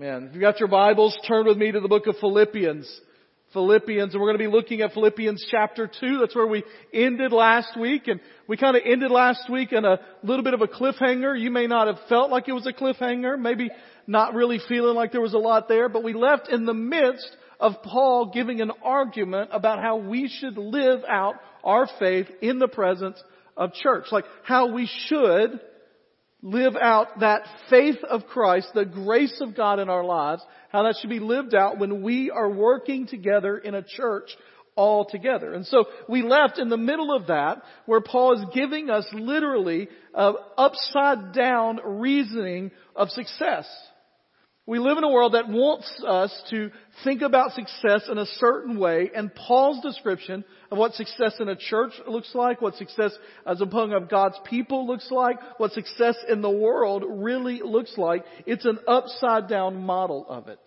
Man, if you've got your Bibles, turn with me to the book of Philippians. Philippians, and we're going to be looking at Philippians chapter 2. That's where we ended last week, and we kind of ended last week in a little bit of a cliffhanger. You may not have felt like it was a cliffhanger, maybe not really feeling like there was a lot there, but we left in the midst of Paul giving an argument about how we should live out our faith in the presence of church. Like how we should live out that faith of Christ, the grace of God in our lives, how that should be lived out when we are working together in a church all together. And so we left in the middle of that where Paul is giving us literally upside down reasoning of success. We live in a world that wants us to think about success in a certain way, and Paul's description of what success in a church looks like, what success as a among of God's people looks like, what success in the world really looks like, it's an upside down model of it.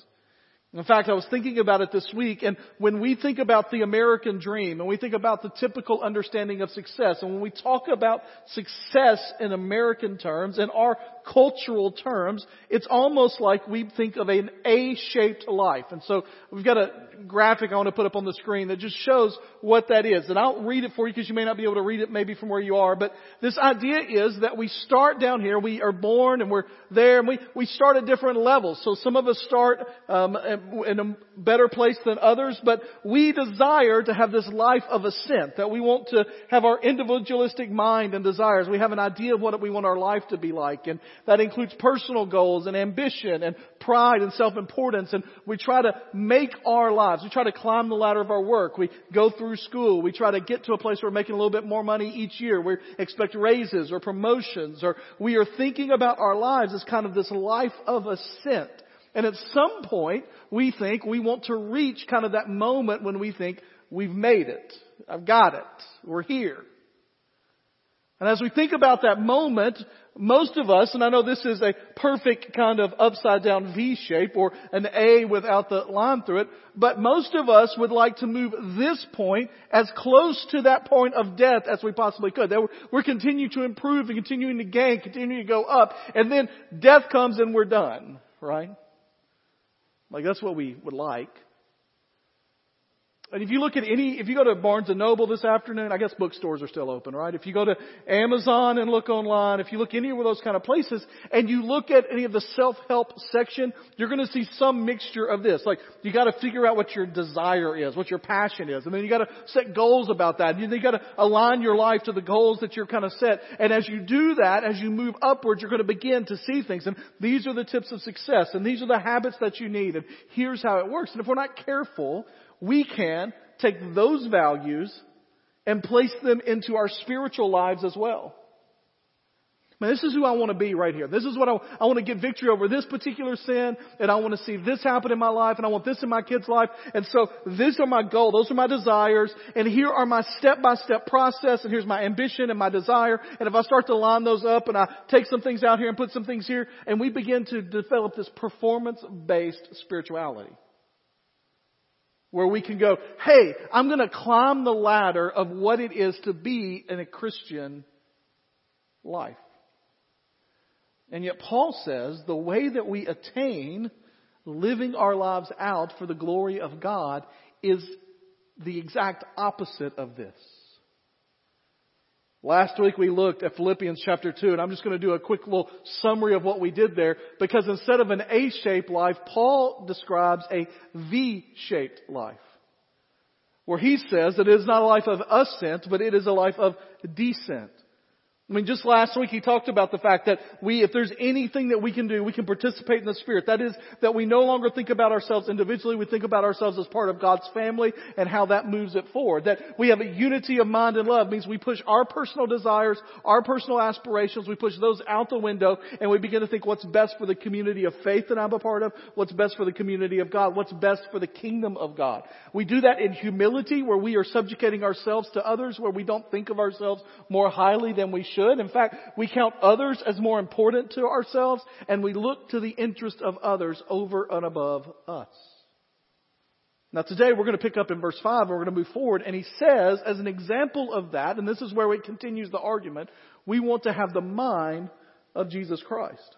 In fact, I was thinking about it this week, and when we think about the American dream, and we think about the typical understanding of success, and when we talk about success in American terms, in our cultural terms, it's almost like we think of an A-shaped life. And so we've got a graphic I want to put up on the screen that just shows what that is. And I'll read it for you because you may not be able to read it maybe from where you are. But this idea is that we start down here, we are born and we're there and we, we start at different levels. So some of us start um, in a better place than others, but we desire to have this life of ascent, that we want to have our individualistic mind and desires. We have an idea of what we want our life to be like. And that includes personal goals and ambition and pride and self-importance. And we try to make our We try to climb the ladder of our work. We go through school. We try to get to a place where we're making a little bit more money each year. We expect raises or promotions or we are thinking about our lives as kind of this life of ascent. And at some point, we think we want to reach kind of that moment when we think we've made it. I've got it. We're here. And as we think about that moment, most of us, and I know this is a perfect kind of upside down V shape or an A without the line through it, but most of us would like to move this point as close to that point of death as we possibly could. That we're, we're continuing to improve and continuing to gain, continuing to go up, and then death comes and we're done, right? Like that's what we would like. And if you look at any, if you go to Barnes and Noble this afternoon, I guess bookstores are still open, right? If you go to Amazon and look online, if you look any of those kind of places, and you look at any of the self-help section, you're going to see some mixture of this. Like, you got to figure out what your desire is, what your passion is, and then you got to set goals about that. You, you got to align your life to the goals that you're kind of set. And as you do that, as you move upwards, you're going to begin to see things. And these are the tips of success, and these are the habits that you need, and here's how it works. And if we're not careful, we can take those values and place them into our spiritual lives as well. Man, this is who I want to be right here. This is what I, I want to get victory over this particular sin, and I want to see this happen in my life, and I want this in my kid's life. And so, these are my goals. Those are my desires, and here are my step-by-step process, and here's my ambition and my desire. And if I start to line those up, and I take some things out here and put some things here, and we begin to develop this performance-based spirituality where we can go, hey, I'm going to climb the ladder of what it is to be in a Christian life. And yet Paul says the way that we attain living our lives out for the glory of God is the exact opposite of this. Last week we looked at Philippians chapter 2 and I'm just going to do a quick little summary of what we did there because instead of an A-shaped life, Paul describes a V-shaped life. Where he says that it is not a life of ascent, but it is a life of descent. I mean, just last week he talked about the fact that we, if there's anything that we can do, we can participate in the Spirit. That is, that we no longer think about ourselves individually, we think about ourselves as part of God's family and how that moves it forward. That we have a unity of mind and love means we push our personal desires, our personal aspirations, we push those out the window and we begin to think what's best for the community of faith that I'm a part of, what's best for the community of God, what's best for the kingdom of God. We do that in humility where we are subjugating ourselves to others, where we don't think of ourselves more highly than we should. In fact, we count others as more important to ourselves and we look to the interest of others over and above us. Now today we're going to pick up in verse 5 and we're going to move forward and he says as an example of that, and this is where it continues the argument, we want to have the mind of Jesus Christ.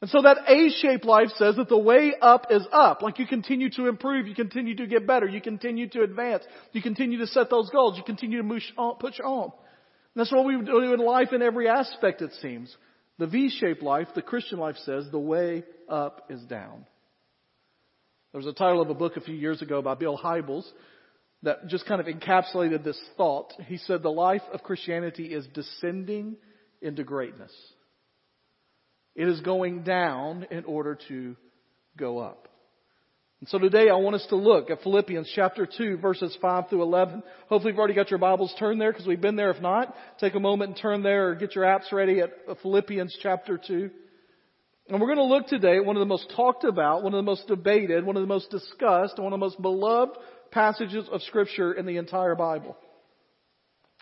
And so that A-shaped life says that the way up is up. Like you continue to improve, you continue to get better, you continue to advance, you continue to set those goals, you continue to push on. That's what we do in life in every aspect, it seems. The V-shaped life, the Christian life says, the way up is down. There was a title of a book a few years ago by Bill Hybels that just kind of encapsulated this thought. He said the life of Christianity is descending into greatness. It is going down in order to go up. And so today I want us to look at Philippians chapter 2 verses 5 through 11. Hopefully you've already got your Bibles turned there because we've been there. If not, take a moment and turn there or get your apps ready at Philippians chapter 2. And we're going to look today at one of the most talked about, one of the most debated, one of the most discussed, one of the most beloved passages of scripture in the entire Bible.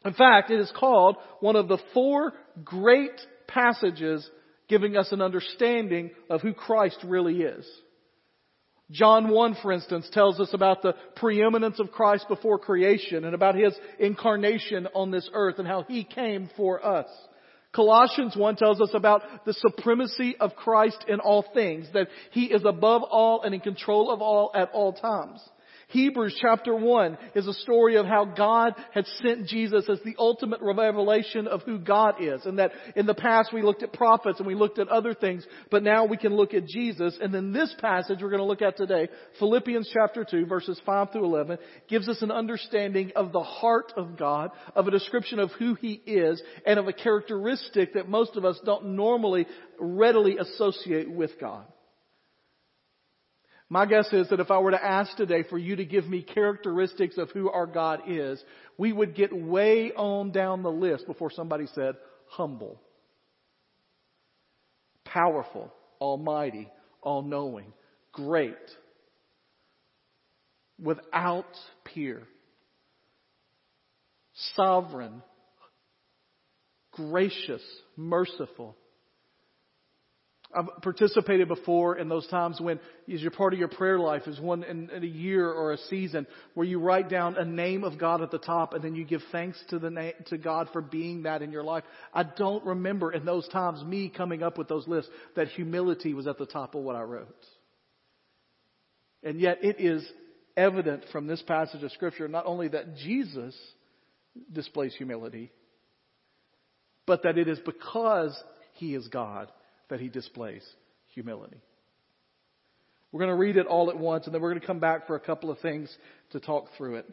In fact, it is called one of the four great passages giving us an understanding of who Christ really is. John 1, for instance, tells us about the preeminence of Christ before creation and about His incarnation on this earth and how He came for us. Colossians 1 tells us about the supremacy of Christ in all things, that He is above all and in control of all at all times. Hebrews chapter 1 is a story of how God had sent Jesus as the ultimate revelation of who God is. And that in the past we looked at prophets and we looked at other things, but now we can look at Jesus. And then this passage we're going to look at today, Philippians chapter 2 verses 5 through 11, gives us an understanding of the heart of God, of a description of who He is, and of a characteristic that most of us don't normally readily associate with God. My guess is that if I were to ask today for you to give me characteristics of who our God is, we would get way on down the list before somebody said humble, powerful, almighty, all knowing, great, without peer, sovereign, gracious, merciful, I've participated before in those times when, as your part of your prayer life, is one in, in, a year or a season where you write down a name of God at the top and then you give thanks to the to God for being that in your life. I don't remember in those times me coming up with those lists that humility was at the top of what I wrote. And yet it is evident from this passage of scripture not only that Jesus displays humility, but that it is because he is God that he displays humility. We're going to read it all at once and then we're going to come back for a couple of things to talk through it.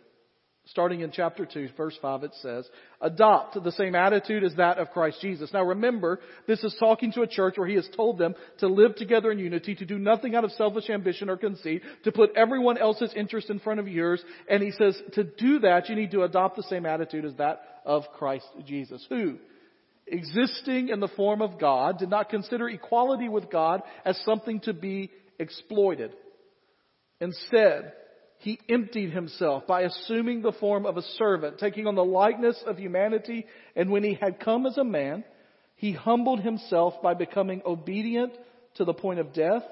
Starting in chapter 2, verse 5, it says, adopt the same attitude as that of Christ Jesus. Now remember, this is talking to a church where he has told them to live together in unity, to do nothing out of selfish ambition or conceit, to put everyone else's interest in front of yours. And he says, to do that, you need to adopt the same attitude as that of Christ Jesus. Who? Existing in the form of God, did not consider equality with God as something to be exploited. Instead, he emptied himself by assuming the form of a servant, taking on the likeness of humanity, and when he had come as a man, he humbled himself by becoming obedient to the point of death,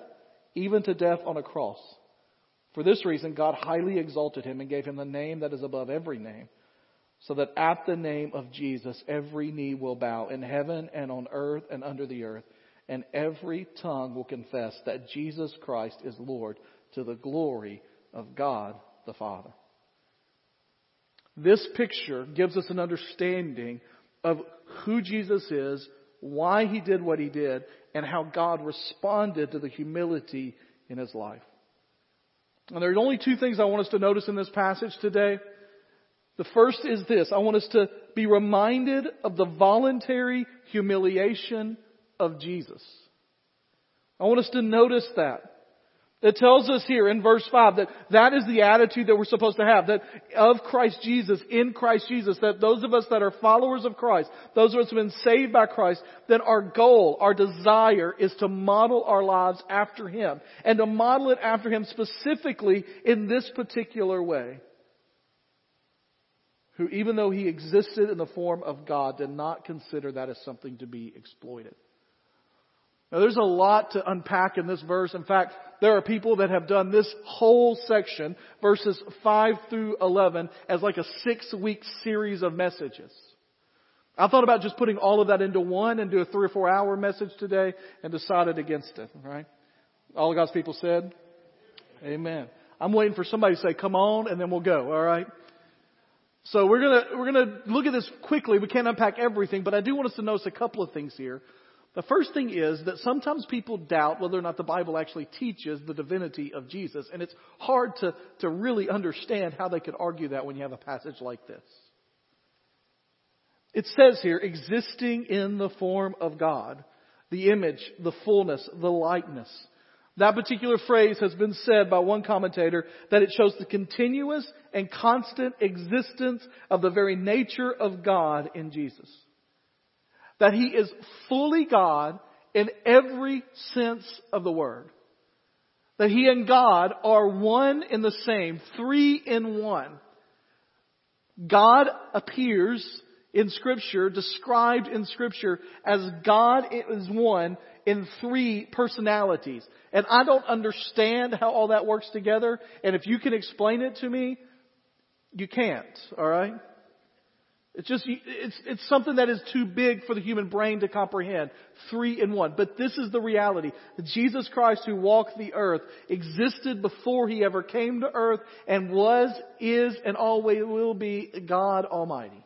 even to death on a cross. For this reason, God highly exalted him and gave him the name that is above every name so that at the name of Jesus every knee will bow in heaven and on earth and under the earth, and every tongue will confess that Jesus Christ is Lord to the glory of God the Father. This picture gives us an understanding of who Jesus is, why he did what he did, and how God responded to the humility in his life. And there are only two things I want us to notice in this passage today. The first is this. I want us to be reminded of the voluntary humiliation of Jesus. I want us to notice that. It tells us here in verse 5 that that is the attitude that we're supposed to have, that of Christ Jesus, in Christ Jesus, that those of us that are followers of Christ, those of us who have been saved by Christ, that our goal, our desire is to model our lives after Him, and to model it after Him specifically in this particular way who, even though he existed in the form of God, did not consider that as something to be exploited. Now there's a lot to unpack in this verse. In fact, there are people that have done this whole section, verses 5 through 11, as like a six week series of messages. I thought about just putting all of that into one and do a three or four hour message today and decided against it, right? All of God's people said, Amen. I'm waiting for somebody to say, come on, and then we'll go, alright? So we're gonna, we're gonna look at this quickly. We can't unpack everything, but I do want us to notice a couple of things here. The first thing is that sometimes people doubt whether or not the Bible actually teaches the divinity of Jesus, and it's hard to, to really understand how they could argue that when you have a passage like this. It says here, existing in the form of God, the image, the fullness, the likeness. That particular phrase has been said by one commentator that it shows the continuous and constant existence of the very nature of God in Jesus. That He is fully God in every sense of the word. That He and God are one in the same, three in one. God appears in scripture, described in scripture as God is one in three personalities. And I don't understand how all that works together. And if you can explain it to me, you can't, alright? It's just, it's, it's something that is too big for the human brain to comprehend. Three in one. But this is the reality. Jesus Christ who walked the earth existed before he ever came to earth and was, is, and always will be God Almighty.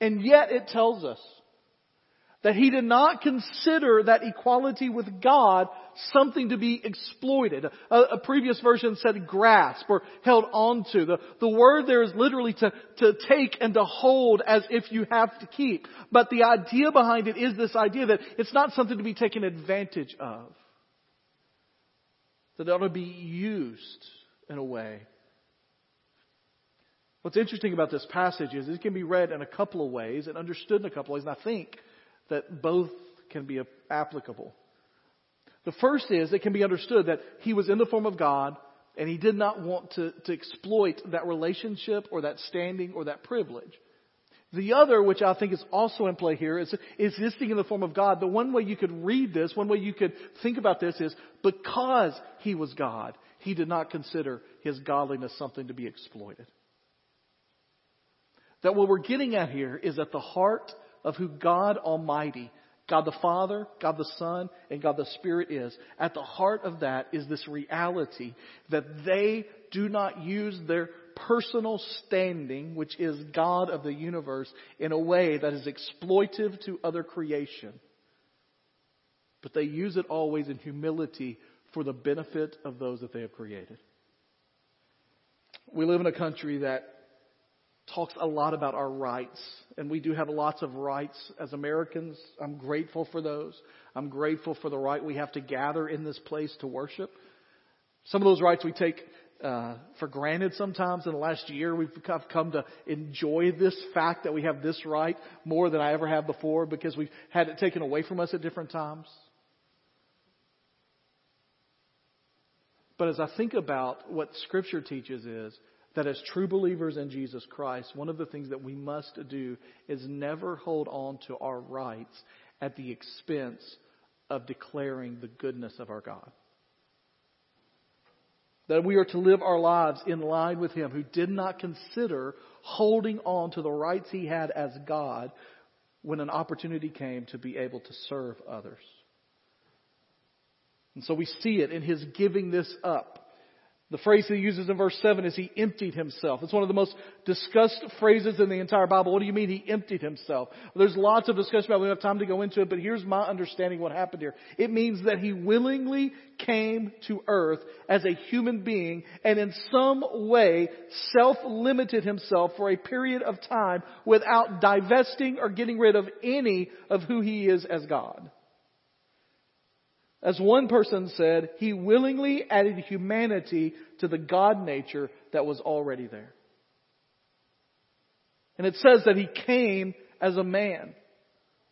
And yet it tells us that he did not consider that equality with God something to be exploited. A, a, previous version said grasp or held onto. The, the word there is literally to, to take and to hold as if you have to keep. But the idea behind it is this idea that it's not something to be taken advantage of. That it ought to be used in a way. What's interesting about this passage is it can be read in a couple of ways and understood in a couple of ways, and I think that both can be applicable. The first is it can be understood that he was in the form of God and he did not want to, to exploit that relationship or that standing or that privilege. The other, which I think is also in play here, is existing in the form of God. The one way you could read this, one way you could think about this is because he was God, he did not consider his godliness something to be exploited. That what we're getting at here is at the heart of who God Almighty, God the Father, God the Son, and God the Spirit is. At the heart of that is this reality that they do not use their personal standing, which is God of the universe, in a way that is exploitive to other creation. But they use it always in humility for the benefit of those that they have created. We live in a country that talks a lot about our rights, and we do have lots of rights as Americans. I'm grateful for those. I'm grateful for the right we have to gather in this place to worship. Some of those rights we take uh, for granted sometimes. In the last year, we've come to enjoy this fact that we have this right more than I ever have before because we've had it taken away from us at different times. But as I think about what Scripture teaches is that as true believers in Jesus Christ, one of the things that we must do is never hold on to our rights at the expense of declaring the goodness of our God. That we are to live our lives in line with Him who did not consider holding on to the rights He had as God when an opportunity came to be able to serve others. And so we see it in His giving this up the phrase he uses in verse 7 is he emptied himself. It's one of the most discussed phrases in the entire Bible. What do you mean he emptied himself? There's lots of discussion about it. We don't have time to go into it, but here's my understanding of what happened here. It means that he willingly came to earth as a human being and in some way self-limited himself for a period of time without divesting or getting rid of any of who he is as God. As one person said, he willingly added humanity to the God nature that was already there. And it says that he came as a man.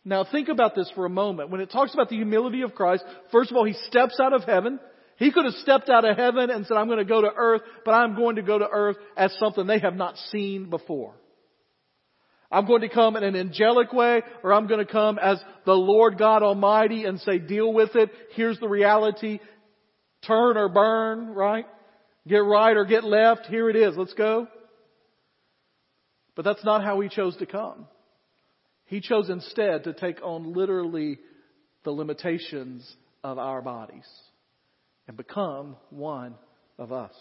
Now think about this for a moment. When it talks about the humility of Christ, first of all, he steps out of heaven. He could have stepped out of heaven and said, I'm going to go to earth, but I'm going to go to earth as something they have not seen before. I'm going to come in an angelic way, or I'm going to come as the Lord God Almighty and say, deal with it. Here's the reality. Turn or burn, right? Get right or get left. Here it is. Let's go. But that's not how he chose to come. He chose instead to take on literally the limitations of our bodies and become one of us.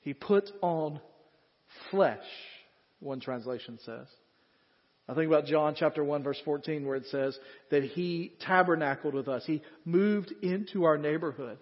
He put on flesh, one translation says. I think about John chapter 1 verse 14 where it says that he tabernacled with us. He moved into our neighborhood.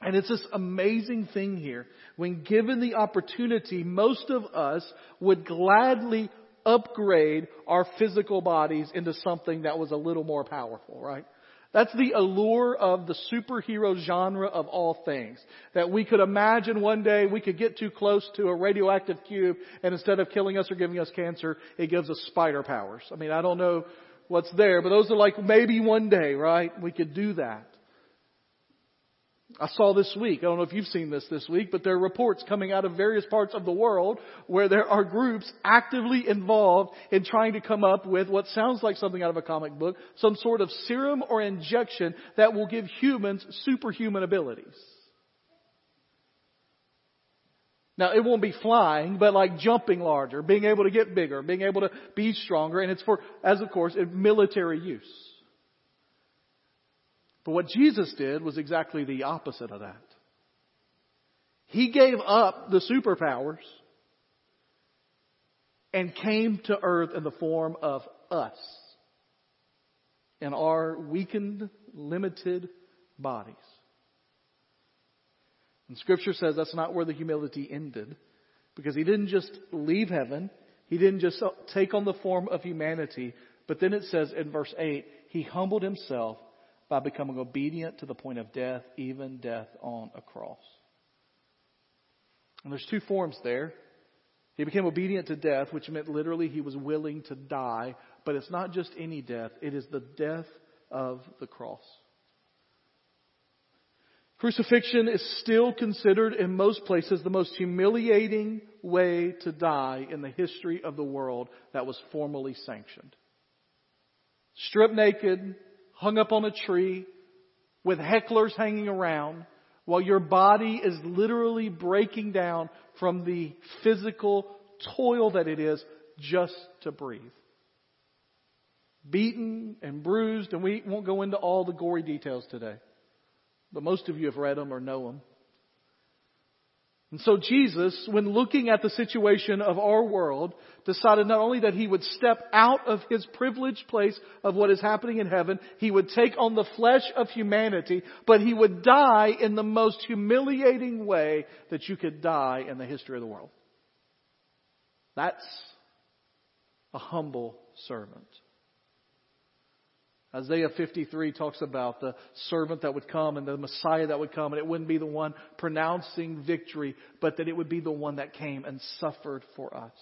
And it's this amazing thing here. When given the opportunity, most of us would gladly upgrade our physical bodies into something that was a little more powerful, right? That's the allure of the superhero genre of all things. That we could imagine one day we could get too close to a radioactive cube and instead of killing us or giving us cancer, it gives us spider powers. I mean, I don't know what's there, but those are like maybe one day, right? We could do that. I saw this week, I don't know if you've seen this this week, but there are reports coming out of various parts of the world where there are groups actively involved in trying to come up with what sounds like something out of a comic book, some sort of serum or injection that will give humans superhuman abilities. Now it won't be flying, but like jumping larger, being able to get bigger, being able to be stronger, and it's for, as of course, military use. But what Jesus did was exactly the opposite of that. He gave up the superpowers and came to earth in the form of us in our weakened, limited bodies. And scripture says that's not where the humility ended because he didn't just leave heaven. He didn't just take on the form of humanity, but then it says in verse 8, he humbled himself by becoming obedient to the point of death, even death on a cross. And there's two forms there. He became obedient to death, which meant literally he was willing to die, but it's not just any death, it is the death of the cross. Crucifixion is still considered in most places the most humiliating way to die in the history of the world that was formally sanctioned. Stripped naked, hung up on a tree with hecklers hanging around while your body is literally breaking down from the physical toil that it is just to breathe. Beaten and bruised, and we won't go into all the gory details today. But most of you have read them or know them. And so Jesus, when looking at the situation of our world, decided not only that he would step out of his privileged place of what is happening in heaven, he would take on the flesh of humanity, but he would die in the most humiliating way that you could die in the history of the world. That's a humble servant. Isaiah 53 talks about the servant that would come and the Messiah that would come, and it wouldn't be the one pronouncing victory, but that it would be the one that came and suffered for us.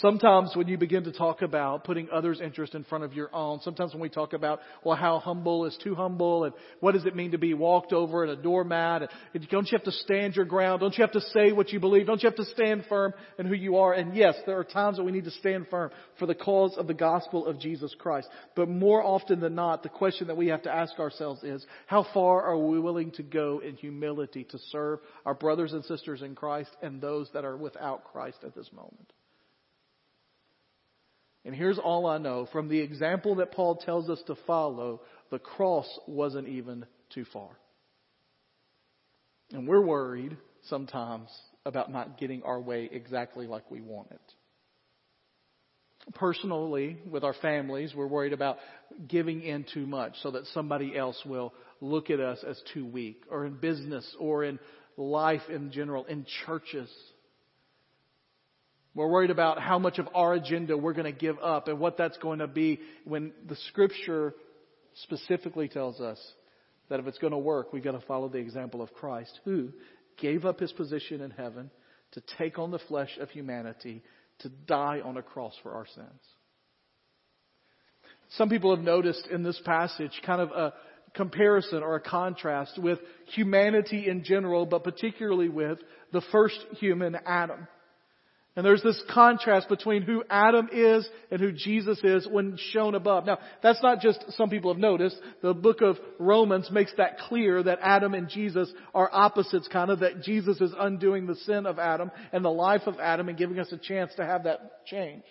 Sometimes when you begin to talk about putting others' interest in front of your own, sometimes when we talk about, well, how humble is too humble and what does it mean to be walked over in a doormat? And don't you have to stand your ground? Don't you have to say what you believe? Don't you have to stand firm in who you are? And yes, there are times that we need to stand firm for the cause of the gospel of Jesus Christ. But more often than not, the question that we have to ask ourselves is, how far are we willing to go in humility to serve our brothers and sisters in Christ and those that are without Christ at this moment? And here's all I know. From the example that Paul tells us to follow, the cross wasn't even too far. And we're worried sometimes about not getting our way exactly like we want it. Personally, with our families, we're worried about giving in too much so that somebody else will look at us as too weak, or in business, or in life in general, in churches. We're worried about how much of our agenda we're going to give up and what that's going to be when the scripture specifically tells us that if it's going to work, we've got to follow the example of Christ, who gave up his position in heaven to take on the flesh of humanity, to die on a cross for our sins. Some people have noticed in this passage kind of a comparison or a contrast with humanity in general, but particularly with the first human, Adam. And there's this contrast between who Adam is and who Jesus is when shown above. Now, that's not just some people have noticed. The book of Romans makes that clear that Adam and Jesus are opposites kind of, that Jesus is undoing the sin of Adam and the life of Adam and giving us a chance to have that change.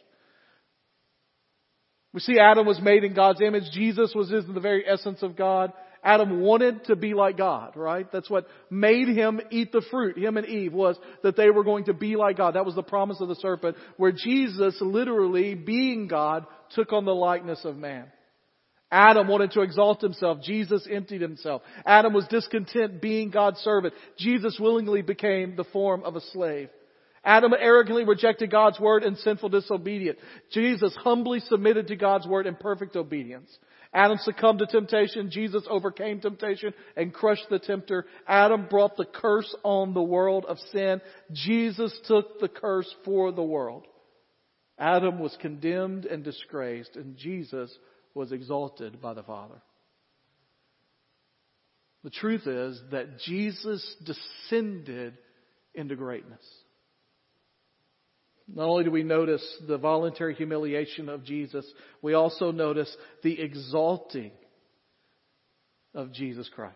We see Adam was made in God's image. Jesus was in the very essence of God. Adam wanted to be like God, right? That's what made him eat the fruit, him and Eve, was that they were going to be like God. That was the promise of the serpent, where Jesus, literally being God, took on the likeness of man. Adam wanted to exalt himself. Jesus emptied himself. Adam was discontent being God's servant. Jesus willingly became the form of a slave. Adam arrogantly rejected God's word in sinful disobedience. Jesus humbly submitted to God's word in perfect obedience. Adam succumbed to temptation. Jesus overcame temptation and crushed the tempter. Adam brought the curse on the world of sin. Jesus took the curse for the world. Adam was condemned and disgraced, and Jesus was exalted by the Father. The truth is that Jesus descended into greatness. Not only do we notice the voluntary humiliation of Jesus, we also notice the exalting of Jesus Christ.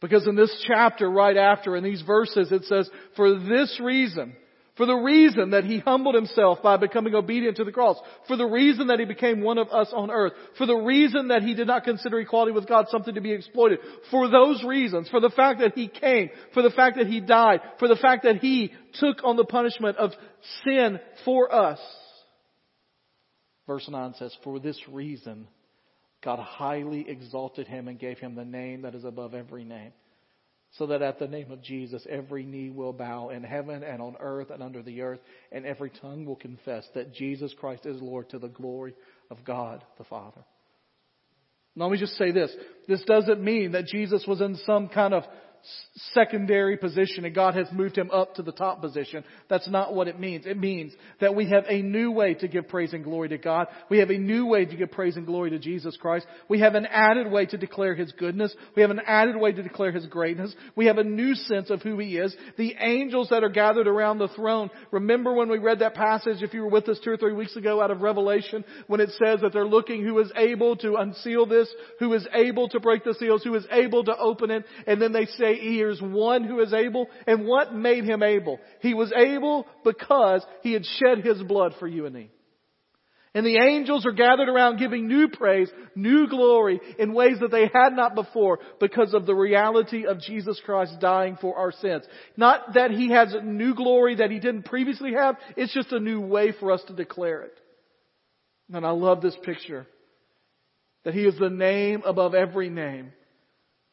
Because in this chapter right after, in these verses, it says, for this reason, for the reason that he humbled himself by becoming obedient to the cross. For the reason that he became one of us on earth. For the reason that he did not consider equality with God something to be exploited. For those reasons. For the fact that he came. For the fact that he died. For the fact that he took on the punishment of sin for us. Verse 9 says, For this reason, God highly exalted him and gave him the name that is above every name so that at the name of Jesus every knee will bow in heaven and on earth and under the earth, and every tongue will confess that Jesus Christ is Lord to the glory of God the Father. Now let me just say this. This doesn't mean that Jesus was in some kind of secondary position and God has moved him up to the top position. That's not what it means. It means that we have a new way to give praise and glory to God. We have a new way to give praise and glory to Jesus Christ. We have an added way to declare His goodness. We have an added way to declare His greatness. We have a new sense of who He is. The angels that are gathered around the throne, remember when we read that passage, if you were with us two or three weeks ago out of Revelation, when it says that they're looking who is able to unseal this, who is able to break the seals, who is able to open it, and then they say, he is one who is able. And what made him able? He was able because he had shed his blood for you and me. And the angels are gathered around giving new praise, new glory in ways that they had not before because of the reality of Jesus Christ dying for our sins. Not that he has new glory that he didn't previously have, it's just a new way for us to declare it. And I love this picture. That he is the name above every name.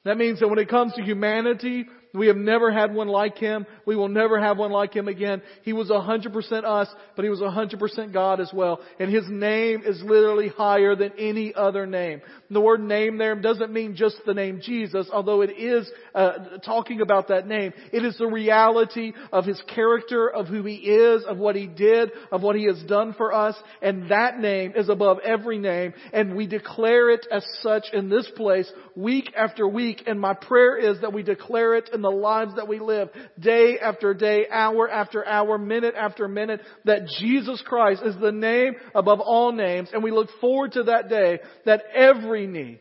That means that when it comes to humanity, we have never had one like him. We will never have one like him again. He was 100% us, but he was 100% God as well. And his name is literally higher than any other name. The word name there doesn't mean just the name Jesus, although it is uh, talking about that name. It is the reality of his character, of who he is, of what he did, of what he has done for us. And that name is above every name. And we declare it as such in this place week after week. And my prayer is that we declare it in the lives that we live, day after day, hour after hour, minute after minute, that Jesus Christ is the name above all names, and we look forward to that day that every knee,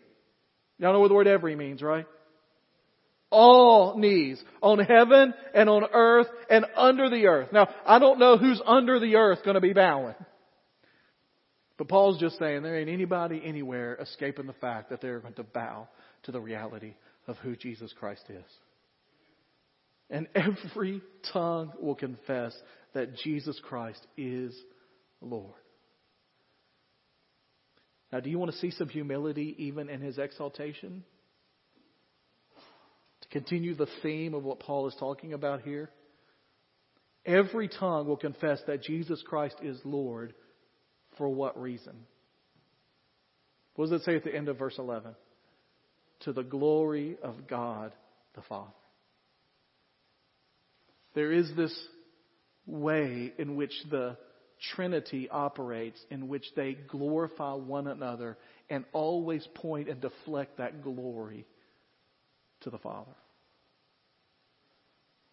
y'all know what the word every means, right? All knees on heaven and on earth and under the earth. Now, I don't know who's under the earth going to be bowing. But Paul's just saying there ain't anybody anywhere escaping the fact that they're going to bow to the reality of who Jesus Christ is. And every tongue will confess that Jesus Christ is Lord. Now, do you want to see some humility even in his exaltation? To continue the theme of what Paul is talking about here? Every tongue will confess that Jesus Christ is Lord. For what reason? What does it say at the end of verse 11? To the glory of God the Father. There is this way in which the Trinity operates, in which they glorify one another and always point and deflect that glory to the Father.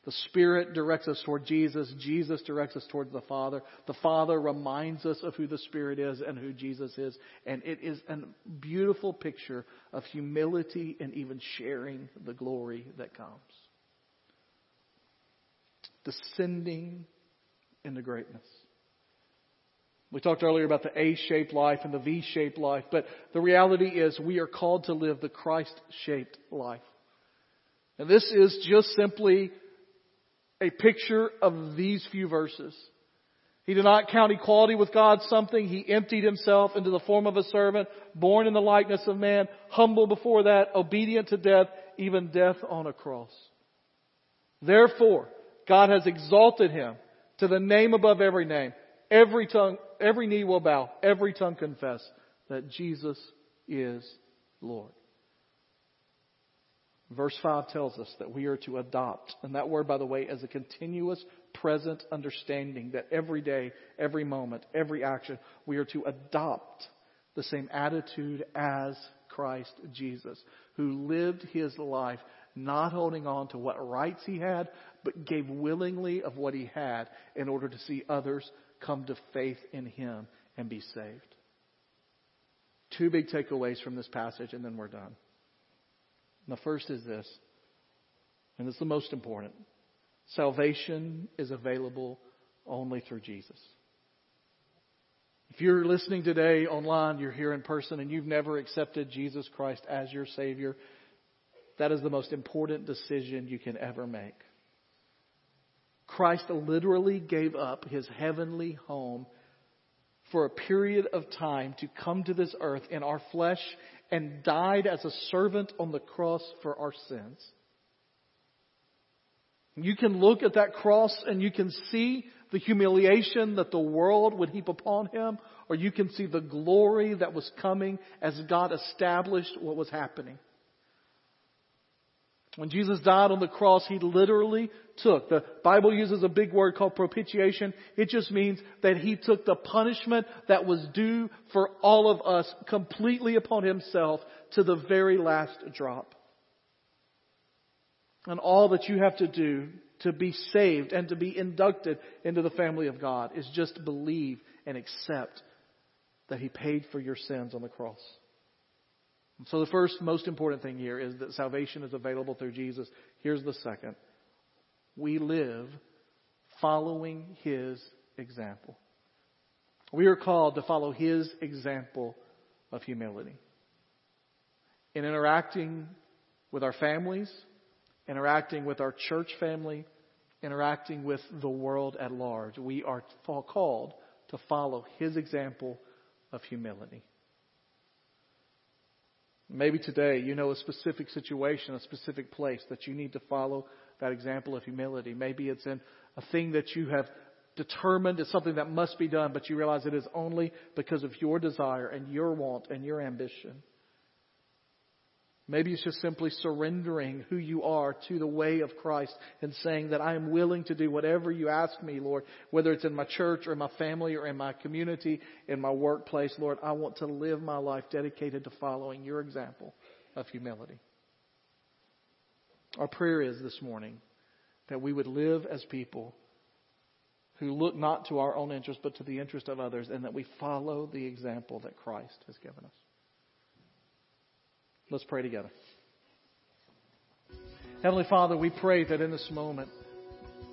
The Spirit directs us toward Jesus. Jesus directs us towards the Father. The Father reminds us of who the Spirit is and who Jesus is. And it is a beautiful picture of humility and even sharing the glory that comes. Descending into greatness. We talked earlier about the A-shaped life and the V-shaped life, but the reality is we are called to live the Christ-shaped life. And this is just simply a picture of these few verses. He did not count equality with God something. He emptied himself into the form of a servant, born in the likeness of man, humble before that, obedient to death, even death on a cross. Therefore, God has exalted him to the name above every name. Every tongue, every knee will bow, every tongue confess that Jesus is Lord. Verse 5 tells us that we are to adopt, and that word, by the way, is a continuous present understanding that every day, every moment, every action, we are to adopt the same attitude as Christ Jesus, who lived his life not holding on to what rights he had, but gave willingly of what he had in order to see others come to faith in him and be saved. Two big takeaways from this passage, and then we're done. And the first is this, and it's the most important. Salvation is available only through Jesus. If you're listening today online, you're here in person, and you've never accepted Jesus Christ as your Savior, that is the most important decision you can ever make. Christ literally gave up his heavenly home for a period of time to come to this earth in our flesh and died as a servant on the cross for our sins. You can look at that cross and you can see the humiliation that the world would heap upon him, or you can see the glory that was coming as God established what was happening. When Jesus died on the cross, He literally took, the Bible uses a big word called propitiation. It just means that He took the punishment that was due for all of us completely upon Himself to the very last drop. And all that you have to do to be saved and to be inducted into the family of God is just believe and accept that He paid for your sins on the cross. So the first most important thing here is that salvation is available through Jesus. Here's the second. We live following His example. We are called to follow His example of humility. In interacting with our families, interacting with our church family, interacting with the world at large, we are called to follow His example of humility. Maybe today you know a specific situation, a specific place that you need to follow that example of humility. Maybe it's in a thing that you have determined is something that must be done, but you realize it is only because of your desire and your want and your ambition. Maybe it's just simply surrendering who you are to the way of Christ and saying that I am willing to do whatever you ask me, Lord, whether it's in my church or in my family or in my community, in my workplace, Lord, I want to live my life dedicated to following your example of humility. Our prayer is this morning that we would live as people who look not to our own interest but to the interest of others and that we follow the example that Christ has given us. Let's pray together. Heavenly Father, we pray that in this moment,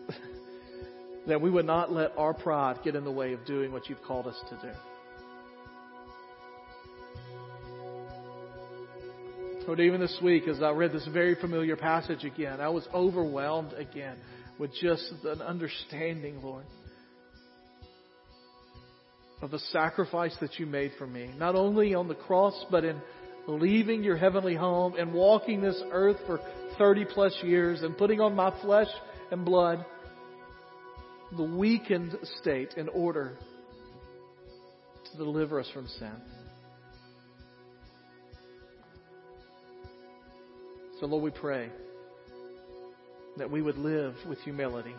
that we would not let our pride get in the way of doing what you've called us to do. Lord, even this week, as I read this very familiar passage again, I was overwhelmed again with just an understanding, Lord, of the sacrifice that you made for me, not only on the cross, but in leaving your heavenly home and walking this earth for 30 plus years and putting on my flesh and blood the weakened state in order to deliver us from sin. So, Lord, we pray that we would live with humility.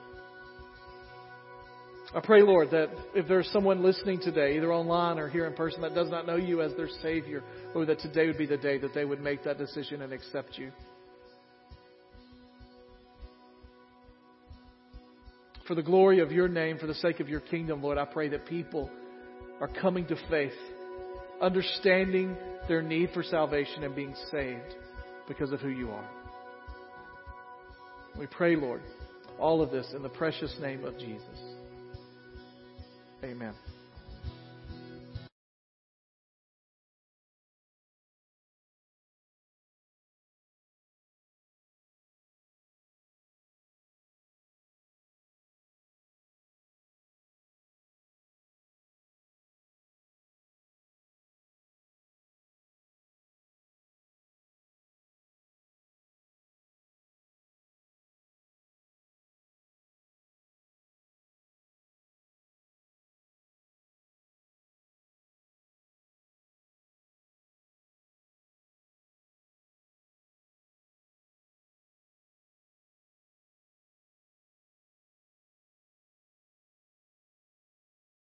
I pray, Lord, that if there's someone listening today, either online or here in person, that does not know you as their Savior, Lord, that today would be the day that they would make that decision and accept you. for the glory of your name, for the sake of your kingdom, Lord, I pray that people are coming to faith, understanding their need for salvation and being saved because of who you are. We pray, Lord, all of this in the precious name of Jesus. Amen.